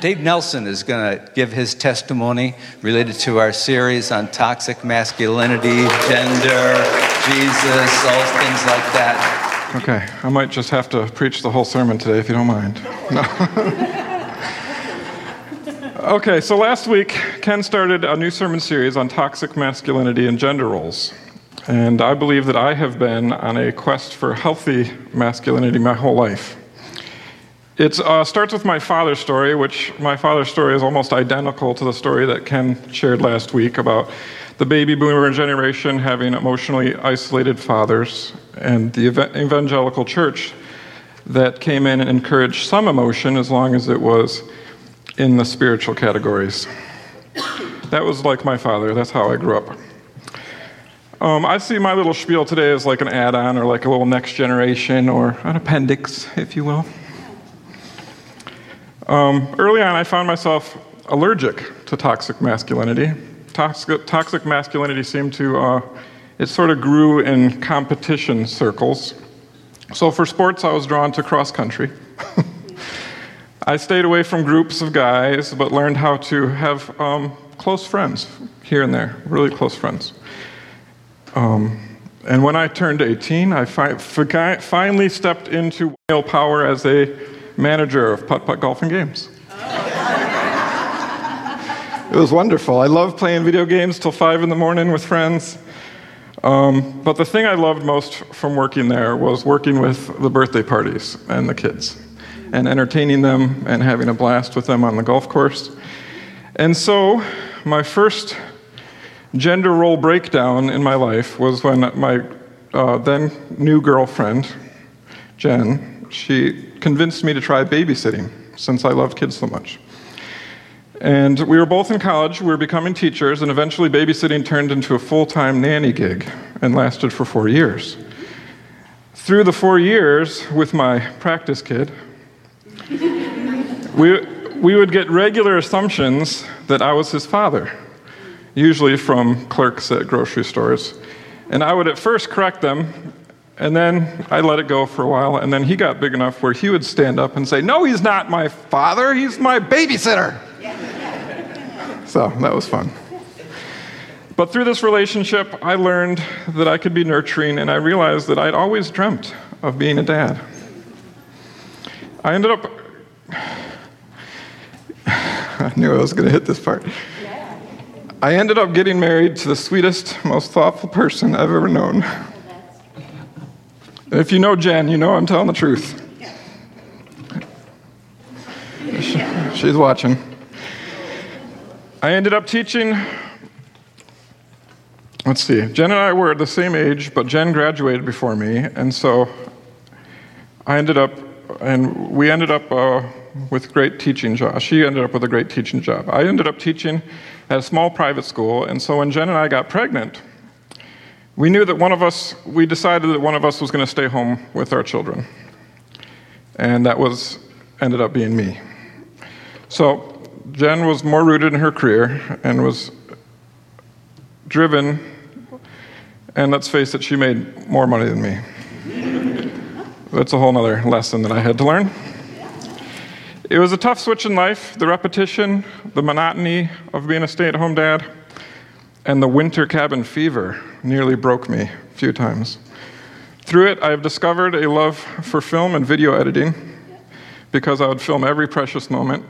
Dave Nelson is going to give his testimony related to our series on toxic masculinity, gender, Jesus, all things like that. Okay, I might just have to preach the whole sermon today if you don't mind. No. okay, so last week, Ken started a new sermon series on toxic masculinity and gender roles. And I believe that I have been on a quest for healthy masculinity my whole life. It uh, starts with my father's story, which my father's story is almost identical to the story that Ken shared last week about the baby boomer generation having emotionally isolated fathers, and the evangelical church that came in and encouraged some emotion as long as it was in the spiritual categories. That was like my father, that's how I grew up. Um, I see my little spiel today as like an add on or like a little next generation or an appendix, if you will. Um, early on, I found myself allergic to toxic masculinity. Toxic, toxic masculinity seemed to, uh, it sort of grew in competition circles. So for sports, I was drawn to cross country. I stayed away from groups of guys, but learned how to have um, close friends here and there, really close friends. Um, and when I turned 18, I fi- finally stepped into male power as a manager of putt putt golf and games. it was wonderful. I loved playing video games till five in the morning with friends. Um, but the thing I loved most from working there was working with the birthday parties and the kids and entertaining them and having a blast with them on the golf course. And so, my first gender role breakdown in my life was when my uh, then new girlfriend, Jen, she convinced me to try babysitting since I loved kids so much. And we were both in college, we were becoming teachers, and eventually babysitting turned into a full time nanny gig and lasted for four years. Through the four years with my practice kid, we, we would get regular assumptions that I was his father, usually from clerks at grocery stores. And I would at first correct them and then I let it go for a while, and then he got big enough where he would stand up and say, No, he's not my father, he's my babysitter. so that was fun. But through this relationship, I learned that I could be nurturing, and I realized that I'd always dreamt of being a dad. I ended up. I knew I was going to hit this part. I ended up getting married to the sweetest, most thoughtful person I've ever known. If you know Jen, you know I'm telling the truth. She's watching. I ended up teaching. Let's see. Jen and I were the same age, but Jen graduated before me, and so I ended up, and we ended up uh, with great teaching job. She ended up with a great teaching job. I ended up teaching at a small private school, and so when Jen and I got pregnant, we knew that one of us, we decided that one of us was going to stay home with our children. And that was, ended up being me. So Jen was more rooted in her career and was driven, and let's face it, she made more money than me. That's a whole other lesson that I had to learn. It was a tough switch in life the repetition, the monotony of being a stay at home dad, and the winter cabin fever nearly broke me a few times. Through it, I have discovered a love for film and video editing because I would film every precious moment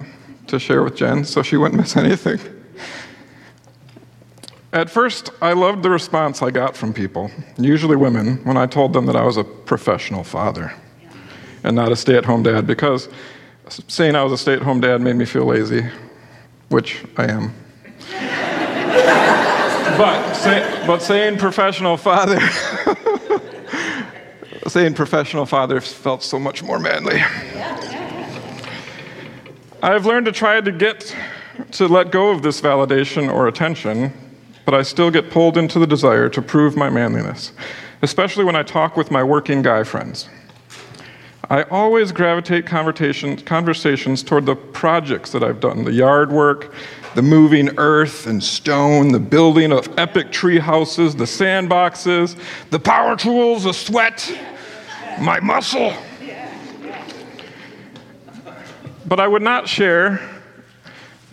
to share with Jen so she wouldn't miss anything. At first, I loved the response I got from people, usually women, when I told them that I was a professional father and not a stay at home dad because saying I was a stay at home dad made me feel lazy, which I am but, say, but saying professional father, saying professional father felt so much more manly. I've learned to try to get to let go of this validation or attention, but I still get pulled into the desire to prove my manliness, especially when I talk with my working guy friends. I always gravitate conversations, conversations toward the projects that I've done the yard work, the moving earth and stone, the building of epic tree houses, the sandboxes, the power tools, the sweat, my muscle. But I would not share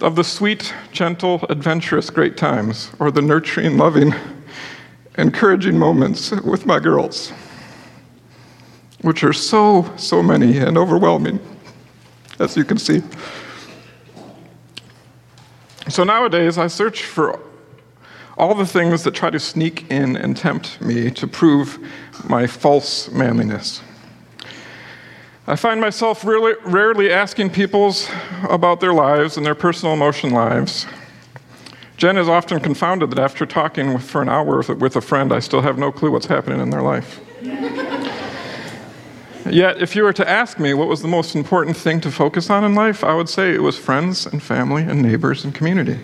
of the sweet, gentle, adventurous great times, or the nurturing, loving, encouraging moments with my girls, which are so, so many and overwhelming, as you can see. So nowadays, I search for all the things that try to sneak in and tempt me to prove my false manliness. I find myself really, rarely asking people about their lives and their personal emotion lives. Jen is often confounded that after talking for an hour with a friend, I still have no clue what's happening in their life. Yet, if you were to ask me what was the most important thing to focus on in life, I would say it was friends and family and neighbors and community.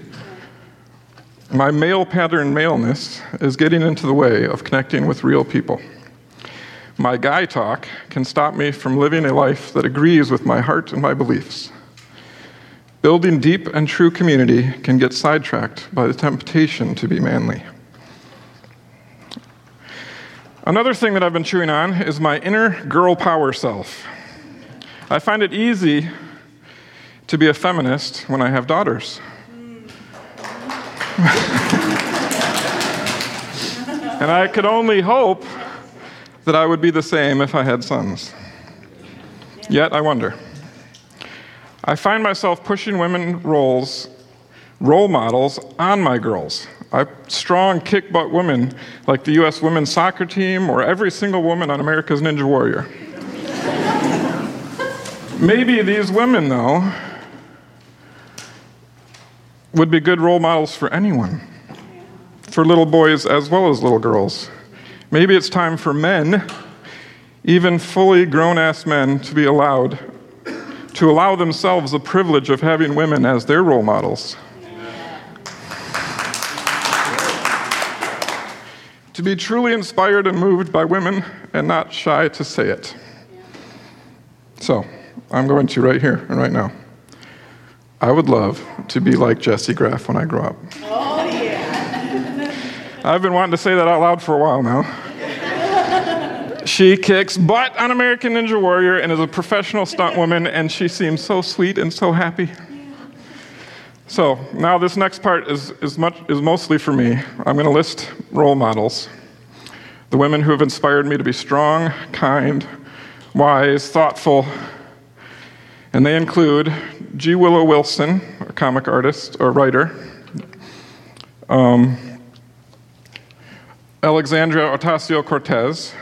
My male pattern maleness is getting into the way of connecting with real people. My guy talk can stop me from living a life that agrees with my heart and my beliefs. Building deep and true community can get sidetracked by the temptation to be manly. Another thing that I've been chewing on is my inner girl power self. I find it easy to be a feminist when I have daughters. and I could only hope that I would be the same if I had sons. Yet I wonder. I find myself pushing women roles, role models on my girls. I strong kick butt women like the US women's soccer team or every single woman on America's Ninja Warrior. Maybe these women, though, would be good role models for anyone, for little boys as well as little girls. Maybe it's time for men, even fully grown ass men, to be allowed to allow themselves the privilege of having women as their role models. To be truly inspired and moved by women and not shy to say it. So, I'm going to right here and right now. I would love to be like Jessie Graff when I grow up. Oh, yeah. I've been wanting to say that out loud for a while now. She kicks butt on American Ninja Warrior and is a professional stunt woman, and she seems so sweet and so happy. So now this next part is, is, much, is mostly for me. I'm going to list role models. The women who have inspired me to be strong, kind, wise, thoughtful. And they include G. Willow Wilson, a comic artist or writer. Um, Alexandria Ocasio Cortez,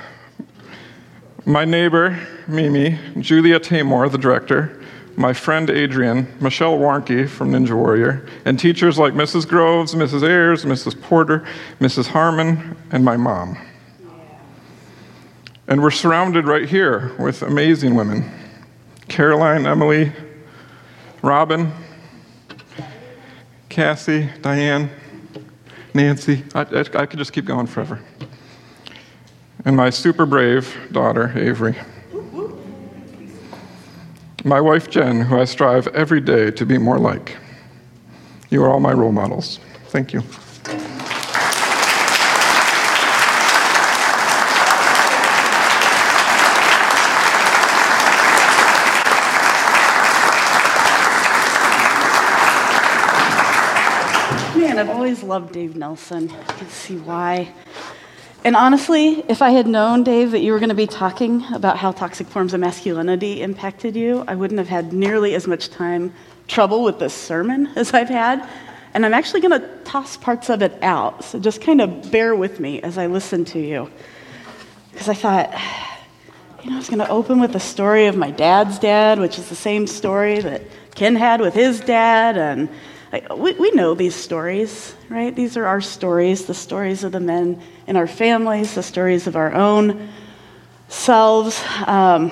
my neighbor, Mimi, Julia Taymor, the director, my friend Adrian, Michelle Warnky from Ninja Warrior, and teachers like Mrs. Groves, Mrs. Ayers, Mrs. Porter, Mrs. Harmon, and my mom. And we're surrounded right here with amazing women Caroline, Emily, Robin, Cassie, Diane, Nancy. I, I, I could just keep going forever and my super brave daughter, Avery. My wife, Jen, who I strive every day to be more like. You are all my role models. Thank you. Man, I've always loved Dave Nelson. I can see why. And honestly, if I had known, Dave, that you were going to be talking about how toxic forms of masculinity impacted you, I wouldn't have had nearly as much time trouble with this sermon as I've had. And I'm actually going to toss parts of it out. So just kind of bear with me as I listen to you. Because I thought, you know, I was going to open with the story of my dad's dad, which is the same story that Ken had with his dad. And we, we know these stories, right? These are our stories, the stories of the men in our families, the stories of our own selves. Um,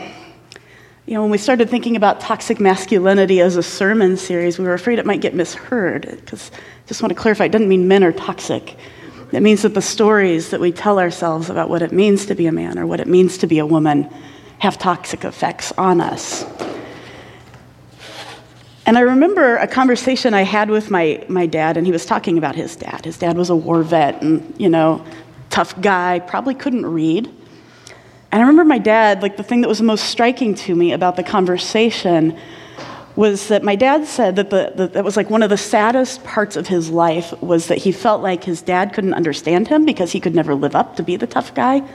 you know, when we started thinking about toxic masculinity as a sermon series, we were afraid it might get misheard. Because, just want to clarify, it doesn't mean men are toxic. It means that the stories that we tell ourselves about what it means to be a man or what it means to be a woman have toxic effects on us. And I remember a conversation I had with my, my dad, and he was talking about his dad. His dad was a war vet and, you know, tough guy, probably couldn't read. And I remember my dad, like the thing that was most striking to me about the conversation was that my dad said that the, the, that was like one of the saddest parts of his life was that he felt like his dad couldn't understand him because he could never live up to be the tough guy.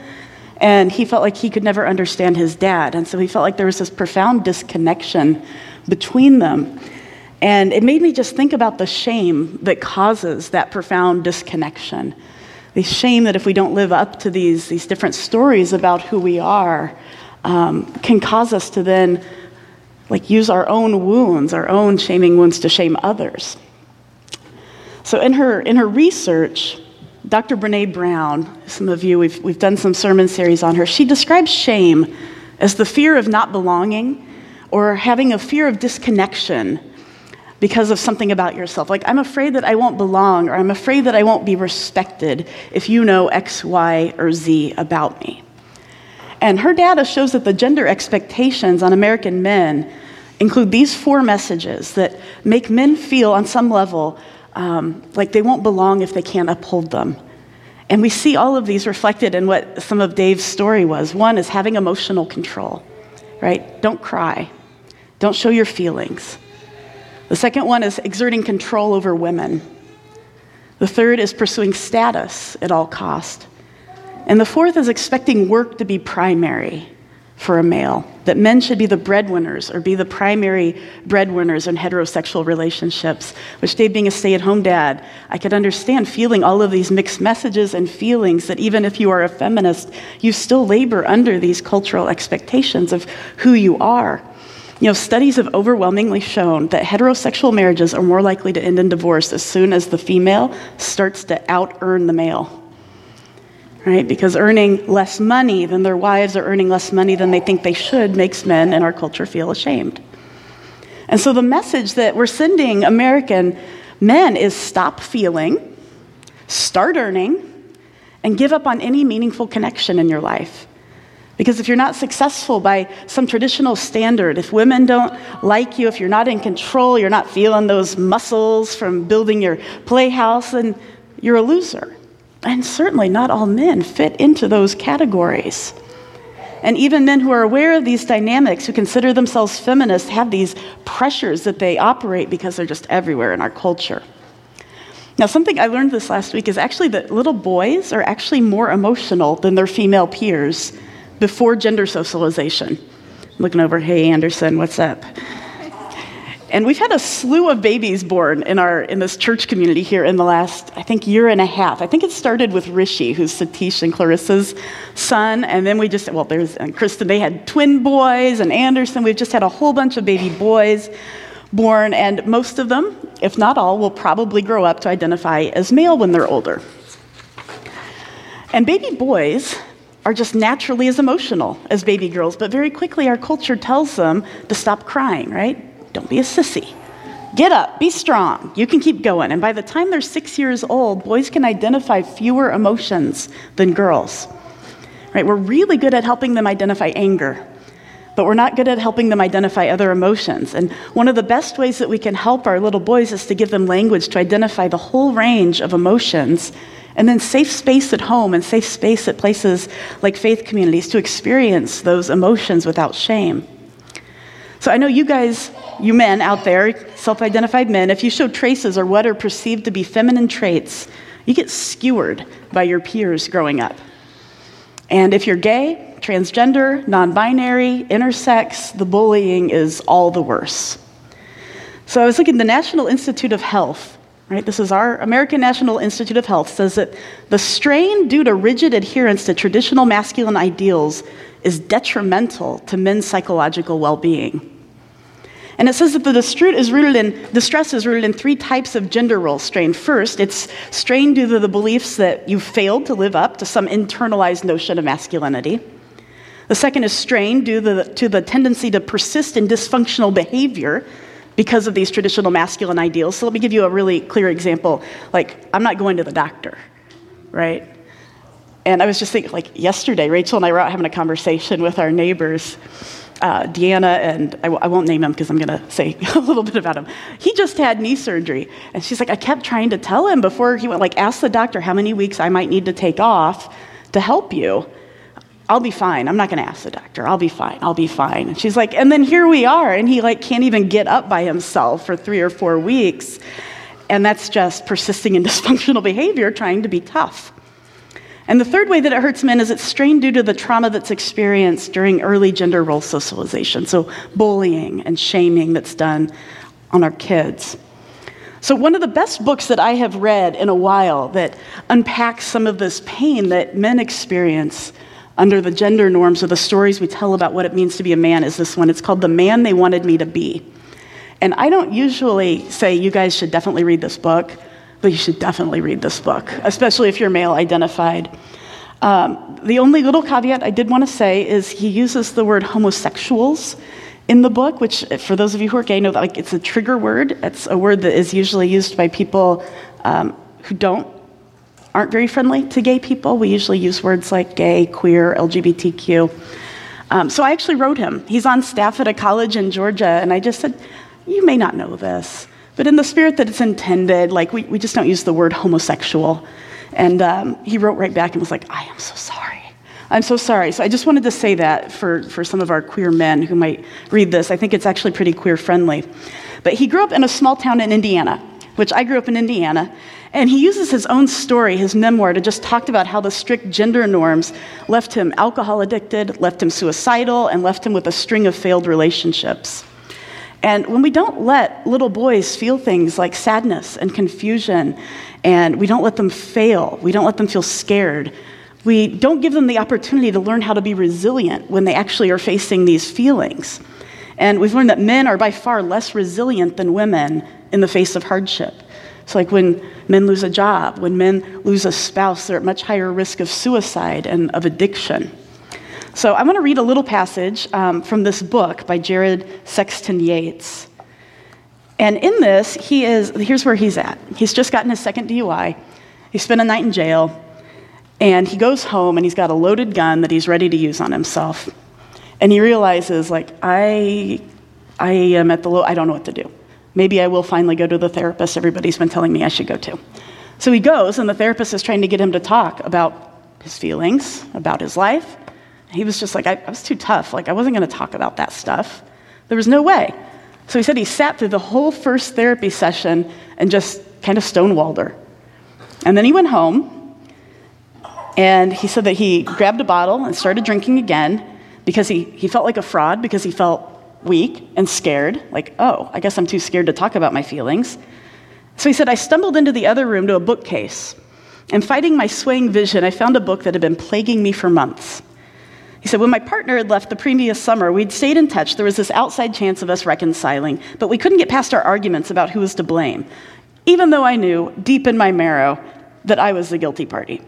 And he felt like he could never understand his dad. And so he felt like there was this profound disconnection between them. And it made me just think about the shame that causes that profound disconnection. The shame that if we don't live up to these, these different stories about who we are, um, can cause us to then like use our own wounds, our own shaming wounds to shame others. So in her in her research, Dr. Brene Brown, some of you we've we've done some sermon series on her. She describes shame as the fear of not belonging or having a fear of disconnection because of something about yourself. Like, I'm afraid that I won't belong, or I'm afraid that I won't be respected if you know X, Y, or Z about me. And her data shows that the gender expectations on American men include these four messages that make men feel, on some level, um, like they won't belong if they can't uphold them. And we see all of these reflected in what some of Dave's story was. One is having emotional control, right? Don't cry, don't show your feelings. The second one is exerting control over women. The third is pursuing status at all cost. And the fourth is expecting work to be primary for a male, that men should be the breadwinners or be the primary breadwinners in heterosexual relationships. Which, Dave, being a stay at home dad, I could understand feeling all of these mixed messages and feelings that even if you are a feminist, you still labor under these cultural expectations of who you are. You know, studies have overwhelmingly shown that heterosexual marriages are more likely to end in divorce as soon as the female starts to out earn the male. Right? Because earning less money than their wives or earning less money than they think they should makes men in our culture feel ashamed. And so the message that we're sending American men is stop feeling, start earning, and give up on any meaningful connection in your life. Because if you're not successful by some traditional standard, if women don't like you, if you're not in control, you're not feeling those muscles from building your playhouse, then you're a loser. And certainly not all men fit into those categories. And even men who are aware of these dynamics, who consider themselves feminists, have these pressures that they operate because they're just everywhere in our culture. Now, something I learned this last week is actually that little boys are actually more emotional than their female peers before gender socialization. Looking over, hey, Anderson, what's up? And we've had a slew of babies born in, our, in this church community here in the last, I think, year and a half. I think it started with Rishi, who's Satish and Clarissa's son. And then we just, well, there's and Kristen, they had twin boys, and Anderson, we've just had a whole bunch of baby boys born. And most of them, if not all, will probably grow up to identify as male when they're older. And baby boys are just naturally as emotional as baby girls, but very quickly our culture tells them to stop crying, right? Don't be a sissy. Get up, be strong. You can keep going. And by the time they're six years old, boys can identify fewer emotions than girls. Right? We're really good at helping them identify anger, but we're not good at helping them identify other emotions. And one of the best ways that we can help our little boys is to give them language to identify the whole range of emotions and then safe space at home and safe space at places like faith communities to experience those emotions without shame. So I know you guys, you men out there, self identified men, if you show traces or what are perceived to be feminine traits, you get skewered by your peers growing up. And if you're gay, transgender, non binary, intersex, the bullying is all the worse. So I was looking, at the National Institute of Health Right? This is our American National Institute of Health says that the strain due to rigid adherence to traditional masculine ideals is detrimental to men's psychological well-being. And it says that the distress is rooted in distress is rooted in three types of gender role strain. First, it's strain due to the beliefs that you failed to live up to some internalized notion of masculinity. The second is strain due to the, to the tendency to persist in dysfunctional behavior because of these traditional masculine ideals. So let me give you a really clear example. Like, I'm not going to the doctor, right? And I was just thinking, like, yesterday, Rachel and I were out having a conversation with our neighbors, uh, Deanna, and I w- I won't name him because I'm going to say a little bit about him. He just had knee surgery. And she's like, I kept trying to tell him before he went, like, ask the doctor how many weeks I might need to take off to help you. I'll be fine. I'm not going to ask the doctor. I'll be fine. I'll be fine. And she's like, and then here we are. And he like can't even get up by himself for three or four weeks. And that's just persisting in dysfunctional behavior, trying to be tough. And the third way that it hurts men is it's strained due to the trauma that's experienced during early gender role socialization. So bullying and shaming that's done on our kids. So, one of the best books that I have read in a while that unpacks some of this pain that men experience under the gender norms or the stories we tell about what it means to be a man is this one. It's called The Man They Wanted Me to Be. And I don't usually say you guys should definitely read this book, but you should definitely read this book, especially if you're male identified. Um, the only little caveat I did want to say is he uses the word homosexuals in the book, which for those of you who are gay know that like it's a trigger word. It's a word that is usually used by people um, who don't aren't very friendly to gay people. We usually use words like gay, queer, LGBTQ. Um, so I actually wrote him. He's on staff at a college in Georgia, and I just said, You may not know this, but in the spirit that it's intended, like we, we just don't use the word homosexual. And um, he wrote right back and was like, I am so sorry. I'm so sorry. So I just wanted to say that for, for some of our queer men who might read this. I think it's actually pretty queer friendly. But he grew up in a small town in Indiana, which I grew up in Indiana. And he uses his own story, his memoir, to just talk about how the strict gender norms left him alcohol addicted, left him suicidal, and left him with a string of failed relationships. And when we don't let little boys feel things like sadness and confusion, and we don't let them fail, we don't let them feel scared, we don't give them the opportunity to learn how to be resilient when they actually are facing these feelings. And we've learned that men are by far less resilient than women in the face of hardship. It's like when men lose a job, when men lose a spouse, they're at much higher risk of suicide and of addiction. So I want to read a little passage um, from this book by Jared Sexton Yates. And in this, he is, here's where he's at. He's just gotten his second DUI. He spent a night in jail, and he goes home and he's got a loaded gun that he's ready to use on himself. And he realizes, like, I, I am at the low, I don't know what to do. Maybe I will finally go to the therapist everybody's been telling me I should go to. So he goes, and the therapist is trying to get him to talk about his feelings, about his life. He was just like, I, I was too tough. Like, I wasn't going to talk about that stuff. There was no way. So he said he sat through the whole first therapy session and just kind of stonewalled her. And then he went home, and he said that he grabbed a bottle and started drinking again because he, he felt like a fraud, because he felt weak and scared, like, oh, I guess I'm too scared to talk about my feelings. So he said, I stumbled into the other room to a bookcase, and fighting my swaying vision, I found a book that had been plaguing me for months. He said, when my partner had left the previous summer, we'd stayed in touch. There was this outside chance of us reconciling, but we couldn't get past our arguments about who was to blame, even though I knew deep in my marrow that I was the guilty party.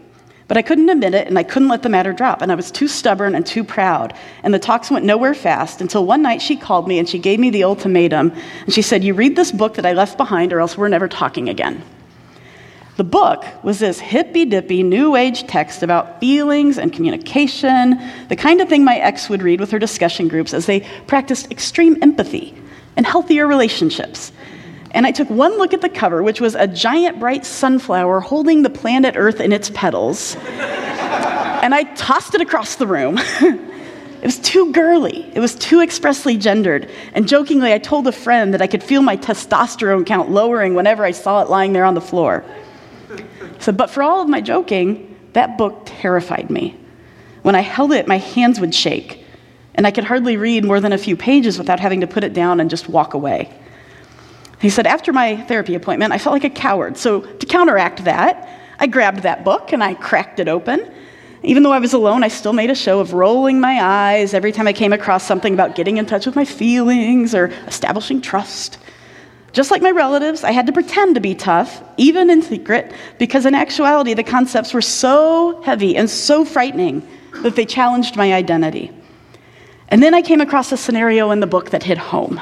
But I couldn't admit it, and I couldn't let the matter drop, and I was too stubborn and too proud. And the talks went nowhere fast until one night she called me and she gave me the ultimatum. And she said, You read this book that I left behind, or else we're never talking again. The book was this hippy dippy new age text about feelings and communication, the kind of thing my ex would read with her discussion groups as they practiced extreme empathy and healthier relationships. And I took one look at the cover, which was a giant bright sunflower holding the planet Earth in its petals, and I tossed it across the room. it was too girly, it was too expressly gendered. And jokingly, I told a friend that I could feel my testosterone count lowering whenever I saw it lying there on the floor. So, but for all of my joking, that book terrified me. When I held it, my hands would shake, and I could hardly read more than a few pages without having to put it down and just walk away. He said, After my therapy appointment, I felt like a coward. So, to counteract that, I grabbed that book and I cracked it open. Even though I was alone, I still made a show of rolling my eyes every time I came across something about getting in touch with my feelings or establishing trust. Just like my relatives, I had to pretend to be tough, even in secret, because in actuality, the concepts were so heavy and so frightening that they challenged my identity. And then I came across a scenario in the book that hit home.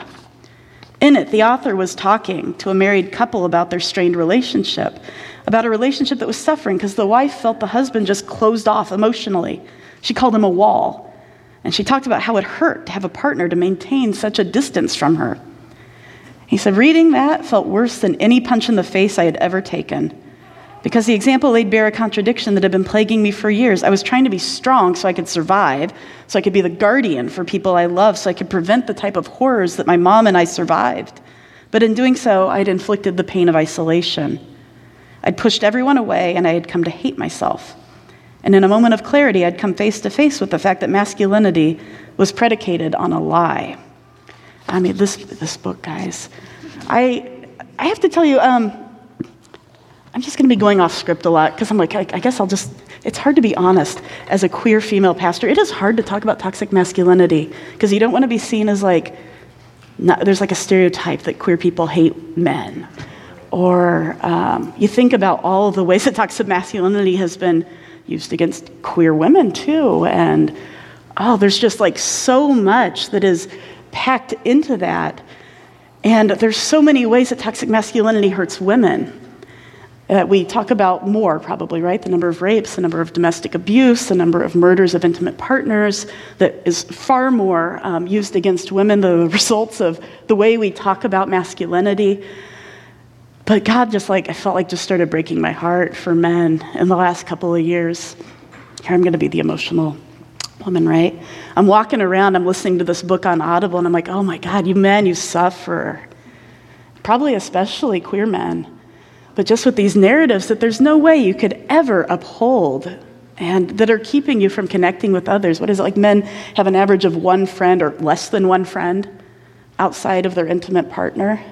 In it, the author was talking to a married couple about their strained relationship, about a relationship that was suffering because the wife felt the husband just closed off emotionally. She called him a wall. And she talked about how it hurt to have a partner to maintain such a distance from her. He said, Reading that felt worse than any punch in the face I had ever taken. Because the example laid bare a contradiction that had been plaguing me for years. I was trying to be strong so I could survive, so I could be the guardian for people I love, so I could prevent the type of horrors that my mom and I survived. But in doing so, I'd inflicted the pain of isolation. I'd pushed everyone away, and I had come to hate myself. And in a moment of clarity, I'd come face to face with the fact that masculinity was predicated on a lie. I mean, this, this book, guys. I, I have to tell you, um, I'm just going to be going off script a lot because I'm like, I, I, guess I'll just, it's hard to be honest as a queer female pastor. It is hard to talk about toxic masculinity because you don't want to be seen as like, not, there's like a stereotype that queer people hate men. Or um, you think about all the ways that toxic masculinity has been used against queer women too. And oh, there's just like so much that is packed into that. And there's so many ways that toxic masculinity hurts women that we talk about more, probably, right? The number of rapes, the number of domestic abuse, the number of murders of intimate partners, that is far more um, used against women, the results of the way we talk about masculinity. But God just like, I felt like just started breaking my heart for men in the last couple of years. Here, I'm going to be the emotional woman, right? I'm walking around, I'm listening to this book on Audible, and I'm like, oh my God, you men, you suffer. Probably especially queer men but just with these narratives that there's no way you could ever uphold and that are keeping you from connecting with others. What is it like men have an average of one friend or less than one friend outside of their intimate partner?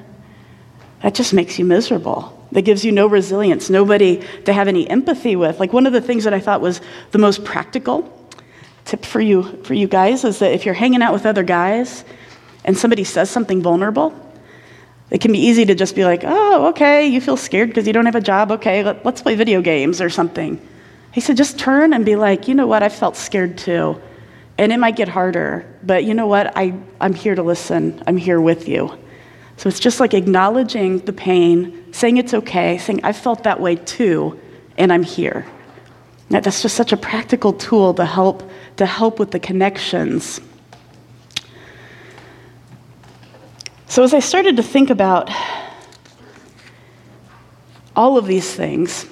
That just makes you miserable. That gives you no resilience, nobody to have any empathy with. Like one of the things that I thought was the most practical tip for you for you guys is that if you're hanging out with other guys and somebody says something vulnerable, it can be easy to just be like, oh, okay, you feel scared because you don't have a job. Okay, let, us play video games or something. He said, just turn and be like, you know what, I felt scared too. And it might get harder, but you know what, I, I'm here to listen. I'm here with you. So it's just like acknowledging the pain, saying it's okay, saying, I felt that way too, and I'm here. That's just such a practical tool to help, to help with the connections. So, as I started to think about all of these things,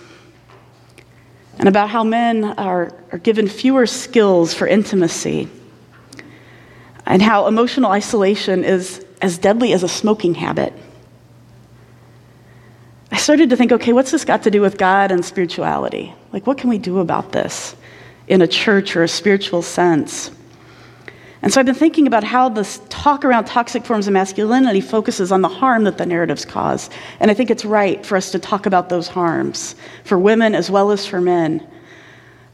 and about how men are, are given fewer skills for intimacy, and how emotional isolation is as deadly as a smoking habit, I started to think okay, what's this got to do with God and spirituality? Like, what can we do about this in a church or a spiritual sense? And so I've been thinking about how this talk around toxic forms of masculinity focuses on the harm that the narratives cause. And I think it's right for us to talk about those harms for women as well as for men.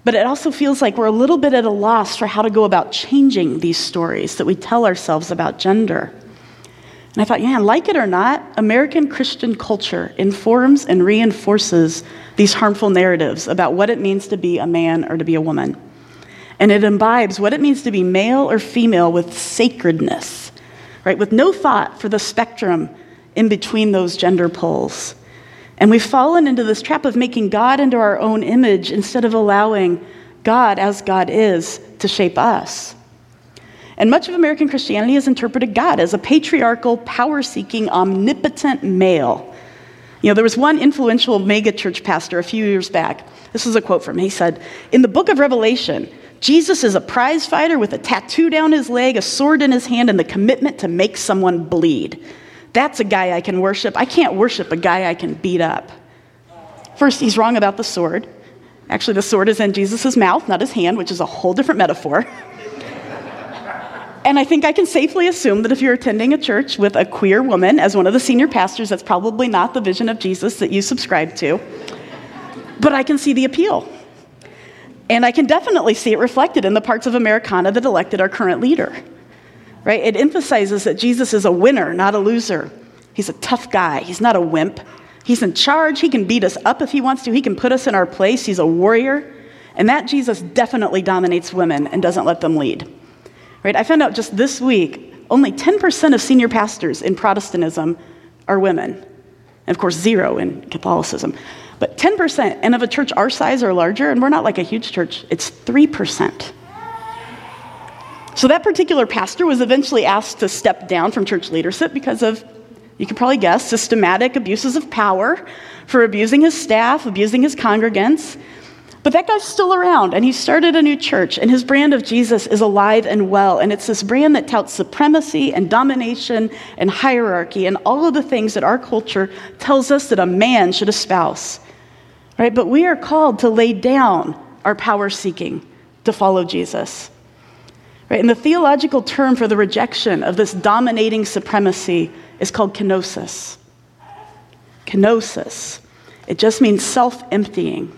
But it also feels like we're a little bit at a loss for how to go about changing these stories that we tell ourselves about gender. And I thought, yeah, like it or not, American Christian culture informs and reinforces these harmful narratives about what it means to be a man or to be a woman and it imbibes what it means to be male or female with sacredness, right? With no thought for the spectrum in between those gender poles. And we've fallen into this trap of making God into our own image instead of allowing God, as God is, to shape us. And much of American Christianity has interpreted God as a patriarchal, power seeking, omnipotent male. You know, there was one influential megachurch pastor a few years back. This is a quote from him. He said, In the book of Revelation, Jesus is a prize fighter with a tattoo down his leg, a sword in his hand, and the commitment to make someone bleed. That's a guy I can worship. I can't worship a guy I can beat up. First, he's wrong about the sword. Actually, the sword is in Jesus' mouth, not his hand, which is a whole different metaphor. and I think I can safely assume that if you're attending a church with a queer woman as one of the senior pastors, that's probably not the vision of Jesus that you subscribe to. But I can see the appeal. And I can definitely see it reflected in the parts of Americana that elected our current leader. Right? It emphasizes that Jesus is a winner, not a loser. He's a tough guy. He's not a wimp. He's in charge. He can beat us up if he wants to. He can put us in our place. He's a warrior. And that Jesus definitely dominates women and doesn't let them lead. Right? I found out just this week only 10% of senior pastors in Protestantism are women. And of course, zero in Catholicism. But 10%, and of a church our size or larger, and we're not like a huge church, it's 3%. So that particular pastor was eventually asked to step down from church leadership because of You can probably guess systematic abuses of power for abusing his staff, abusing his congregants. But that guy's still around, and he started a new church, and his brand of Jesus is alive and well. And it's this brand that touts supremacy and domination and hierarchy and all of the things that our culture tells us that a man should espouse. Right? But we are called to lay down our power seeking to follow Jesus. Right? And the theological term for the rejection of this dominating supremacy is called kenosis. Kenosis. It just means self emptying.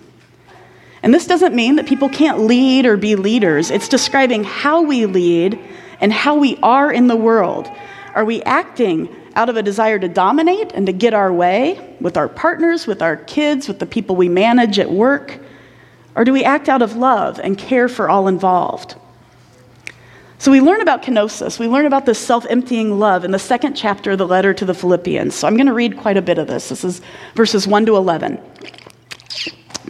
And this doesn't mean that people can't lead or be leaders. It's describing how we lead and how we are in the world. Are we acting out of a desire to dominate and to get our way with our partners, with our kids, with the people we manage at work? Or do we act out of love and care for all involved? So we learn about kenosis. We learn about this self emptying love in the second chapter of the letter to the Philippians. So I'm going to read quite a bit of this. This is verses 1 to 11.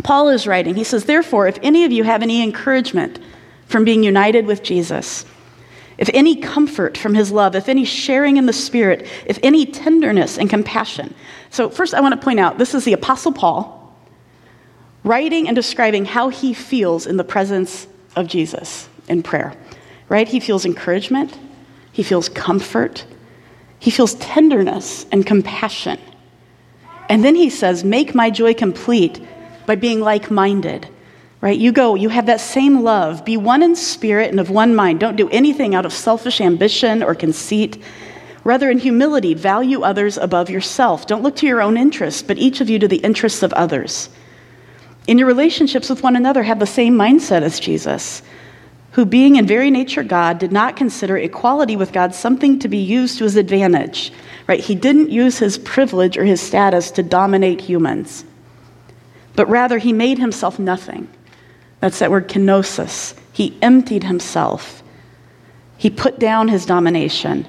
Paul is writing. He says, Therefore, if any of you have any encouragement from being united with Jesus, if any comfort from his love, if any sharing in the Spirit, if any tenderness and compassion. So, first, I want to point out this is the Apostle Paul writing and describing how he feels in the presence of Jesus in prayer right? He feels encouragement, he feels comfort, he feels tenderness and compassion. And then he says, Make my joy complete by being like minded. Right? You go, you have that same love. Be one in spirit and of one mind. Don't do anything out of selfish ambition or conceit. Rather, in humility, value others above yourself. Don't look to your own interests, but each of you to the interests of others. In your relationships with one another, have the same mindset as Jesus who, being in very nature God, did not consider equality with God something to be used to his advantage. Right? He didn't use his privilege or his status to dominate humans, but rather he made himself nothing. That's that word kenosis. He emptied himself. He put down his domination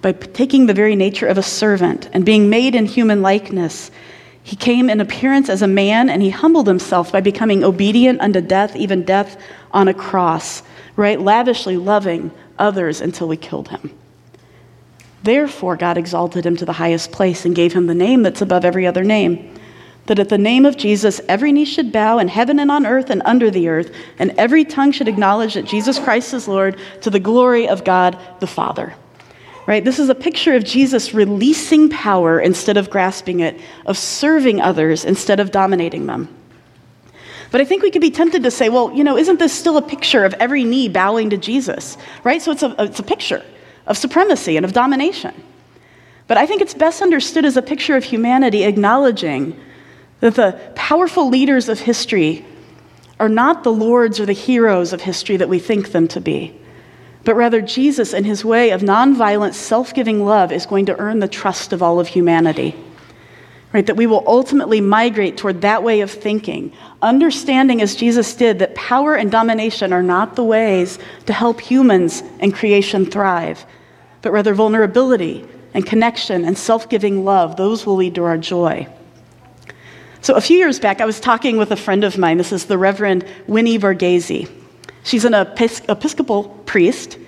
by taking the very nature of a servant and being made in human likeness. He came in appearance as a man and he humbled himself by becoming obedient unto death, even death on a cross, right? Lavishly loving others until we killed him. Therefore, God exalted him to the highest place and gave him the name that's above every other name. That at the name of Jesus, every knee should bow in heaven and on earth and under the earth, and every tongue should acknowledge that Jesus Christ is Lord to the glory of God the Father. Right? This is a picture of Jesus releasing power instead of grasping it, of serving others instead of dominating them. But I think we could be tempted to say, well, you know, isn't this still a picture of every knee bowing to Jesus? Right? So it's a, it's a picture of supremacy and of domination. But I think it's best understood as a picture of humanity acknowledging that the powerful leaders of history are not the lords or the heroes of history that we think them to be, but rather Jesus, in his way of nonviolent, self giving love, is going to earn the trust of all of humanity right? That we will ultimately migrate toward that way of thinking, understanding as Jesus did that power and domination are not the ways to help humans and creation thrive, but rather vulnerability and connection and self giving love. Those will lead to our joy. So, a few years back, I was talking with a friend of mine. This is the Reverend Winnie Varghese. She's an Episcopal priest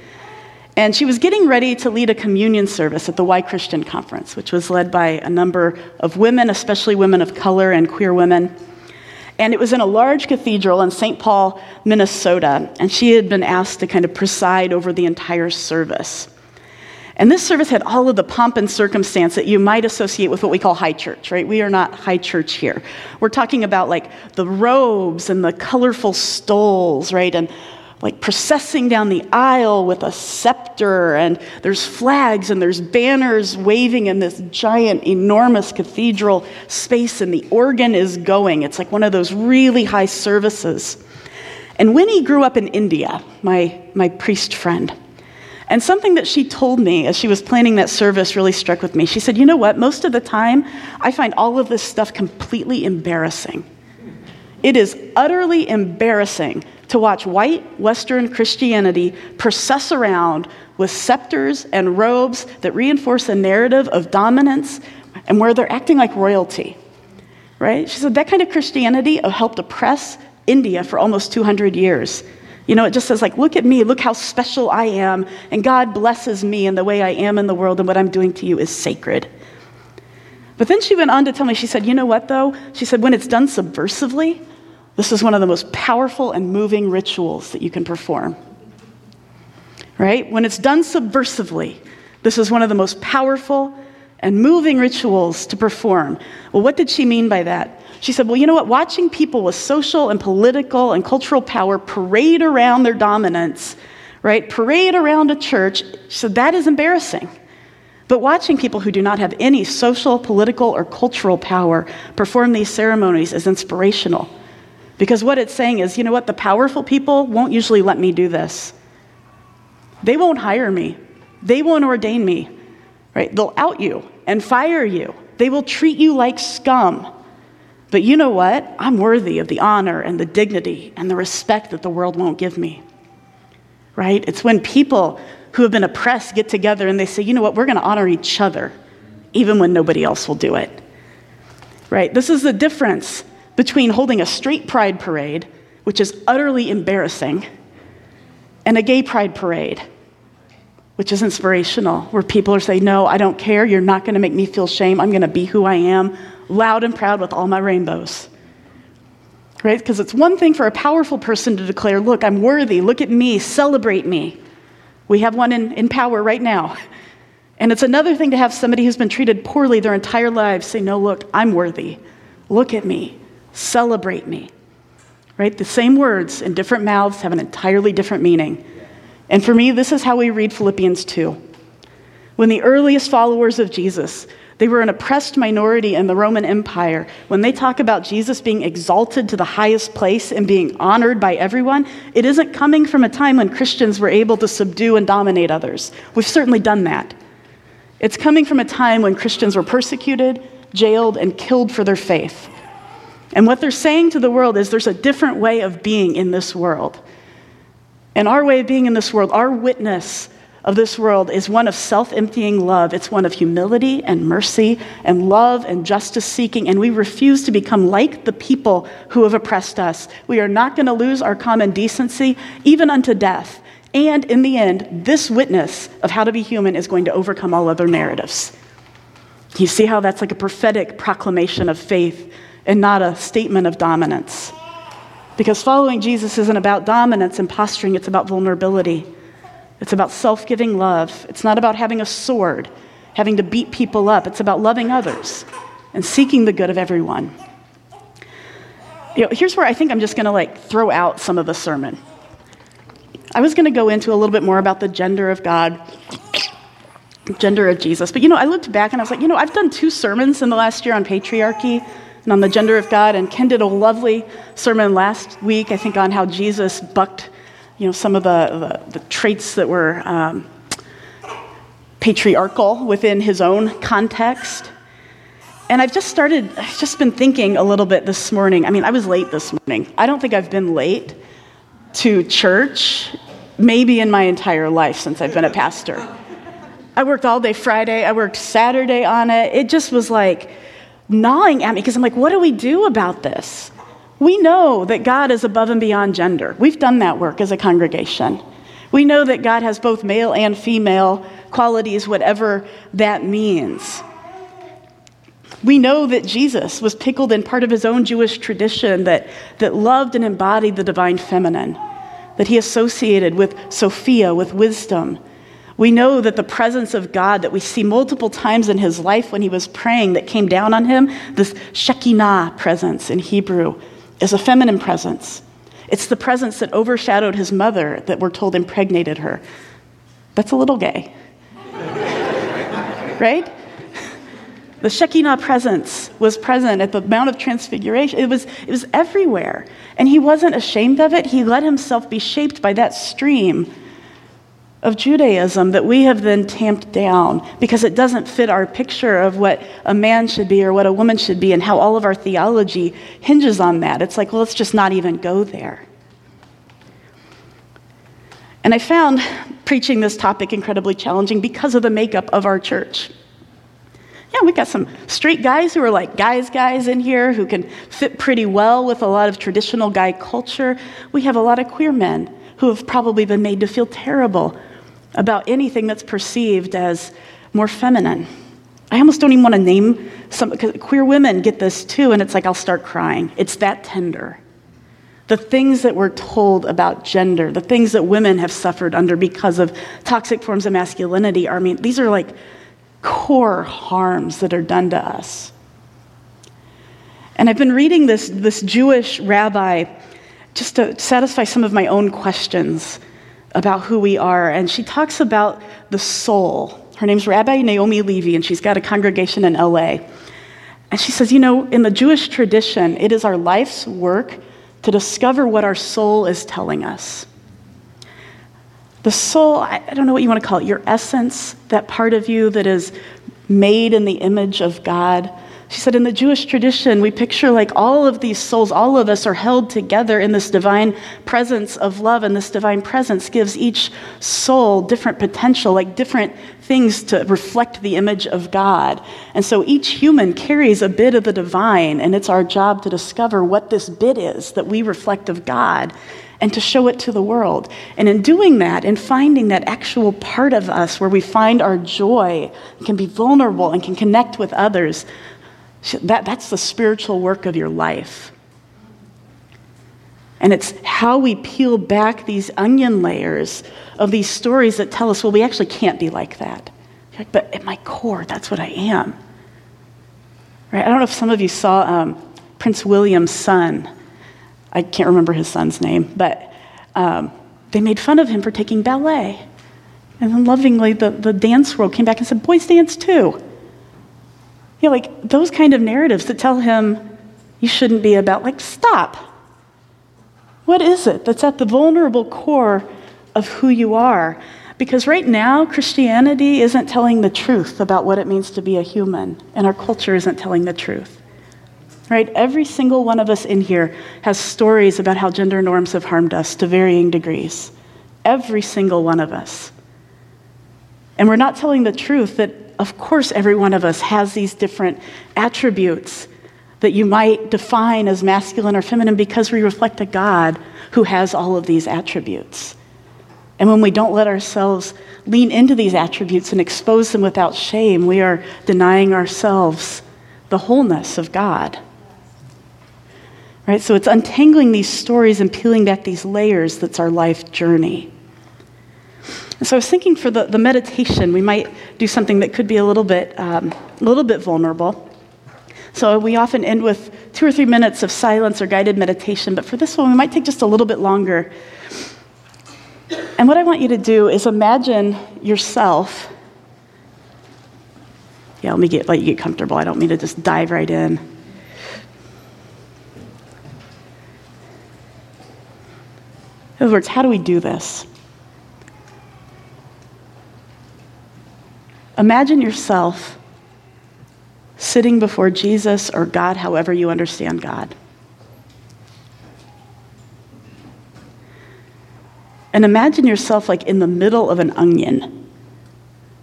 and she was getting ready to lead a communion service at the Why Christian Conference, which was led by a number of women, especially women of color and queer women. And it was in a large cathedral in St. Paul, Minnesota. And she had been asked to kind of preside over the entire service. And this service had all of the pomp and circumstance that you might associate with what we call high church, right? We are not high church here. We're talking about like the robes and the colorful stoles, right? And like processing down the aisle with a scepter, and there's flags and there's banners waving in this giant, enormous cathedral space, and the organ is going. It's like one of those really high services. And Winnie grew up in India, my, my priest friend. And something that she told me as she was planning that service really struck with me. She said, You know what? Most of the time, I find all of this stuff completely embarrassing. It is utterly embarrassing to watch white Western Christianity process around with scepters and robes that reinforce a narrative of dominance and where they're acting like royalty. Right? She said that kind of Christianity helped oppress India for almost 200 years. You know, it just says, like, look at me, look how special I am, and God blesses me in the way I am in the world, and what I'm doing to you is sacred. But then she went on to tell me, she said, You know what, though? She said, When it's done subversively, this is one of the most powerful and moving rituals that you can perform. Right? When it's done subversively, this is one of the most powerful and moving rituals to perform. Well, what did she mean by that? She said, Well, you know what? Watching people with social and political and cultural power parade around their dominance, right? Parade around a church, said, that is embarrassing. But watching people who do not have any social, political, or cultural power perform these ceremonies is inspirational. Because what it's saying is, you know what, the powerful people won't usually let me do this. They won't hire me, they won't ordain me, right? They'll out you and fire you, they will treat you like scum. But you know what? I'm worthy of the honor and the dignity and the respect that the world won't give me. Right? It's when people who have been oppressed get together and they say, you know what, we're going to honor each other, even when nobody else will do it. Right? This is the difference between holding a straight pride parade, which is utterly embarrassing, and a gay pride parade, which is inspirational, where people are saying, No, I don't care. You're not going to make me feel shame. I'm going to be who I am, loud and proud with all my rainbows. Right? Because it's one thing for a powerful person to declare, Look, I'm worthy. Look at me. Celebrate me. We have one in, in power right now. And it's another thing to have somebody who's been treated poorly their entire lives say, No, look, I'm worthy. Look at me. Celebrate me. Right? The same words in different mouths have an entirely different meaning. And for me, this is how we read Philippians 2. When the earliest followers of Jesus, they were an oppressed minority in the Roman Empire. When they talk about Jesus being exalted to the highest place and being honored by everyone, it isn't coming from a time when Christians were able to subdue and dominate others. We've certainly done that. It's coming from a time when Christians were persecuted, jailed, and killed for their faith. And what they're saying to the world is there's a different way of being in this world. And our way of being in this world, our witness of this world is one of self emptying love. It's one of humility and mercy and love and justice seeking. And we refuse to become like the people who have oppressed us. We are not going to lose our common decency, even unto death. And in the end, this witness of how to be human is going to overcome all other narratives. You see how that's like a prophetic proclamation of faith and not a statement of dominance. Because following Jesus isn't about dominance and posturing, it's about vulnerability. It's about self giving love. It's not about having a sword, having to beat people up. It's about loving others and seeking the good of everyone. You know, here's where I think I'm just going to like throw out some of the sermon. I was going to go into a little bit more about the gender of God, gender of Jesus. But you know, I looked back and I was like, you know, I've done two sermons in the last year on patriarchy and on the gender of God. And Ken did a lovely sermon last week, I think, on how Jesus bucked, you know, some of the, the, the traits that were um, patriarchal within his own context. And I've just started, I've just been thinking a little bit this morning. I mean, I was late this morning. I don't think I've been late to church maybe in my entire life since I've been a pastor. I worked all day Friday, I worked Saturday on it. It just was like, gnawing at me because I'm like, what do we do about this? We know that God is above and beyond gender. We've done that work as a congregation. We know that God has both male and female qualities, whatever that means. We know that Jesus was pickled in part of his own Jewish tradition that, that loved and embodied the divine feminine, that he associated with Sophia, with wisdom, we know that the presence of God that we see multiple times in his life when he was praying that came down on him, this Shekinah presence in Hebrew, is a feminine presence. It's the presence that overshadowed his mother that we're told impregnated her. That's a little gay. right? The Shekinah presence was present at the Mount of Transfiguration. It was, it was everywhere. And he wasn't ashamed of it. He let himself be shaped by that stream of Judaism that we have then tamped down because it doesn't fit our picture of what a man should be or what a woman should be and how all of our theology hinges on that. It's like, well, let's just not even go there. And I found preaching this topic incredibly challenging because of the makeup of our church. Yeah, we got some straight guys who are like guys, guys in here who can fit pretty well with a lot of traditional guy culture. We have a lot of queer men who have probably been made to feel terrible about anything that's perceived as more feminine. I almost don't even want to name some, queer women get this too, and it's like I'll start crying. It's that tender. The things that we're told about gender, the things that women have suffered under because of toxic forms of masculinity, are, I mean, these are like core harms that are done to us. And I've been reading this, this Jewish rabbi just to satisfy some of my own questions about who we are. And she talks about the soul. Her name's Rabbi Naomi Levy, and she's got a congregation in LA. And she says, you know, in the Jewish tradition, it is our life's work to discover what our soul is telling us. The soul, I don't know what you want to call it, your essence, that part of you that is made in the image of God she said, in the Jewish tradition, we picture like all of these souls, all of us are held together in this divine presence of love, and this divine presence gives each soul different potential, like different things to reflect the image of God. And so each human carries a bit of the divine, and it's our job to discover what this bit is that we reflect of God and to show it to the world. And in doing that, in finding that actual part of us where we find our joy, can be vulnerable and can connect with others, that, that's the spiritual work of your life. And it's how we peel back these onion layers of these stories that tell us, well, we actually can't be like that. But at my core, that's what I am. Right? I don't know if some of you saw um, Prince William's son. I can't remember his son's name, but um, they made fun of him for taking ballet. And then lovingly, the, the dance world came back and said, boys dance too. You know, like those kind of narratives that tell him you shouldn't be about, like, stop. What is it that's at the vulnerable core of who you are? Because right now, Christianity isn't telling the truth about what it means to be a human, and our culture isn't telling the truth. Right? Every single one of us in here has stories about how gender norms have harmed us to varying degrees. Every single one of us. And we're not telling the truth that of course, every one of us has these different attributes that you might define as masculine or feminine because we reflect a God who has all of these attributes. And when we don't let ourselves lean into these attributes and expose them without shame, we are denying ourselves the wholeness of God. Right? So it's untangling these stories and peeling back these layers that's our life journey. And so I was thinking for the, the meditation, we might do something that could be a little bit, um, a little bit vulnerable. So we often end with two or three minutes of silence or guided meditation, but for this one, we might take just a little bit longer. And what I want you to do is imagine yourself. Yeah, let me get, let you get comfortable. I don't mean to just dive right in. In other words, how do we do this? Imagine yourself sitting before Jesus or God, however you understand God. And imagine yourself like in the middle of an onion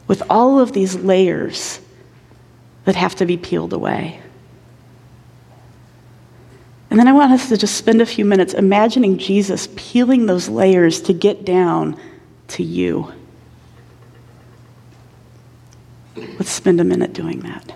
with all of these layers that have to be peeled away. And then I want us to just spend a few minutes imagining Jesus peeling those layers to get down to you. Let's spend a minute doing that.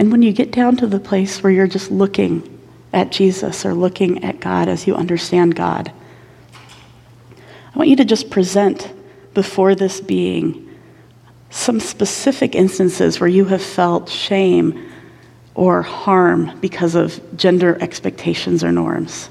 And when you get down to the place where you're just looking at Jesus or looking at God as you understand God, I want you to just present before this being some specific instances where you have felt shame or harm because of gender expectations or norms.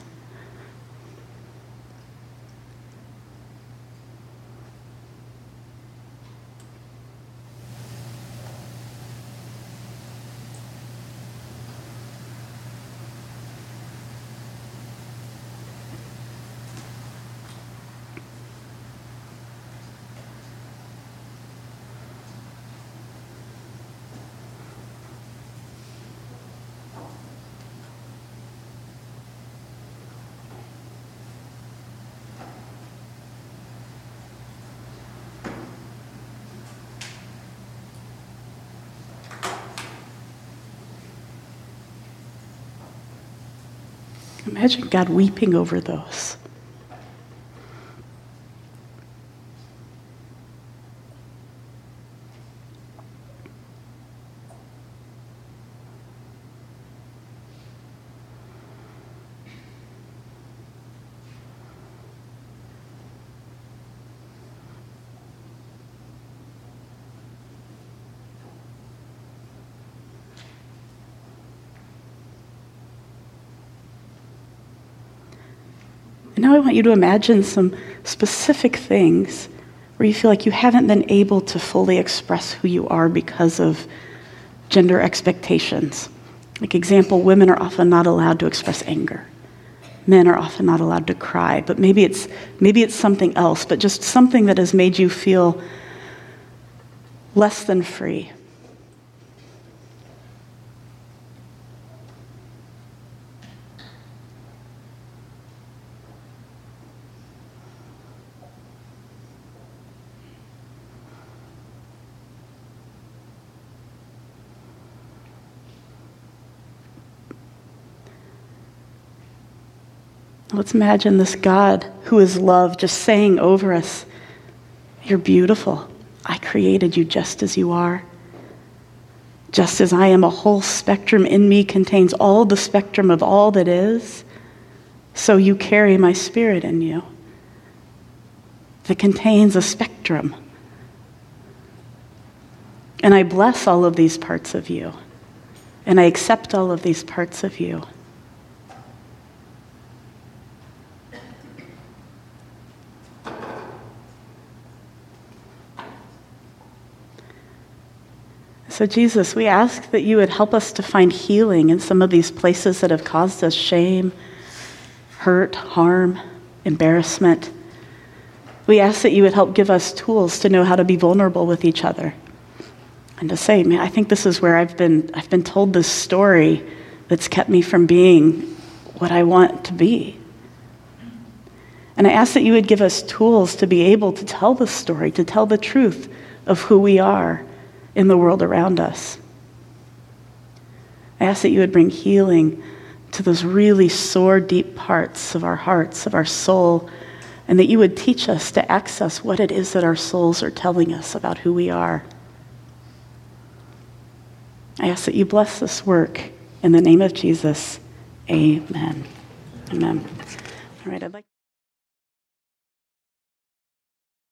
Imagine God weeping over those. Now I want you to imagine some specific things where you feel like you haven't been able to fully express who you are because of gender expectations. Like, example, women are often not allowed to express anger. Men are often not allowed to cry, but maybe it's, maybe it's something else, but just something that has made you feel less than free. Let's imagine this God who is love just saying over us, You're beautiful. I created you just as you are. Just as I am, a whole spectrum in me contains all the spectrum of all that is, so you carry my spirit in you that contains a spectrum. And I bless all of these parts of you, and I accept all of these parts of you. So, Jesus, we ask that you would help us to find healing in some of these places that have caused us shame, hurt, harm, embarrassment. We ask that you would help give us tools to know how to be vulnerable with each other and to say, man, I think this is where I've been, I've been told this story that's kept me from being what I want to be. And I ask that you would give us tools to be able to tell the story, to tell the truth of who we are in the world around us. I ask that you would bring healing to those really sore, deep parts of our hearts, of our soul, and that you would teach us to access what it is that our souls are telling us about who we are. I ask that you bless this work in the name of Jesus. Amen. Amen. All right, I'd like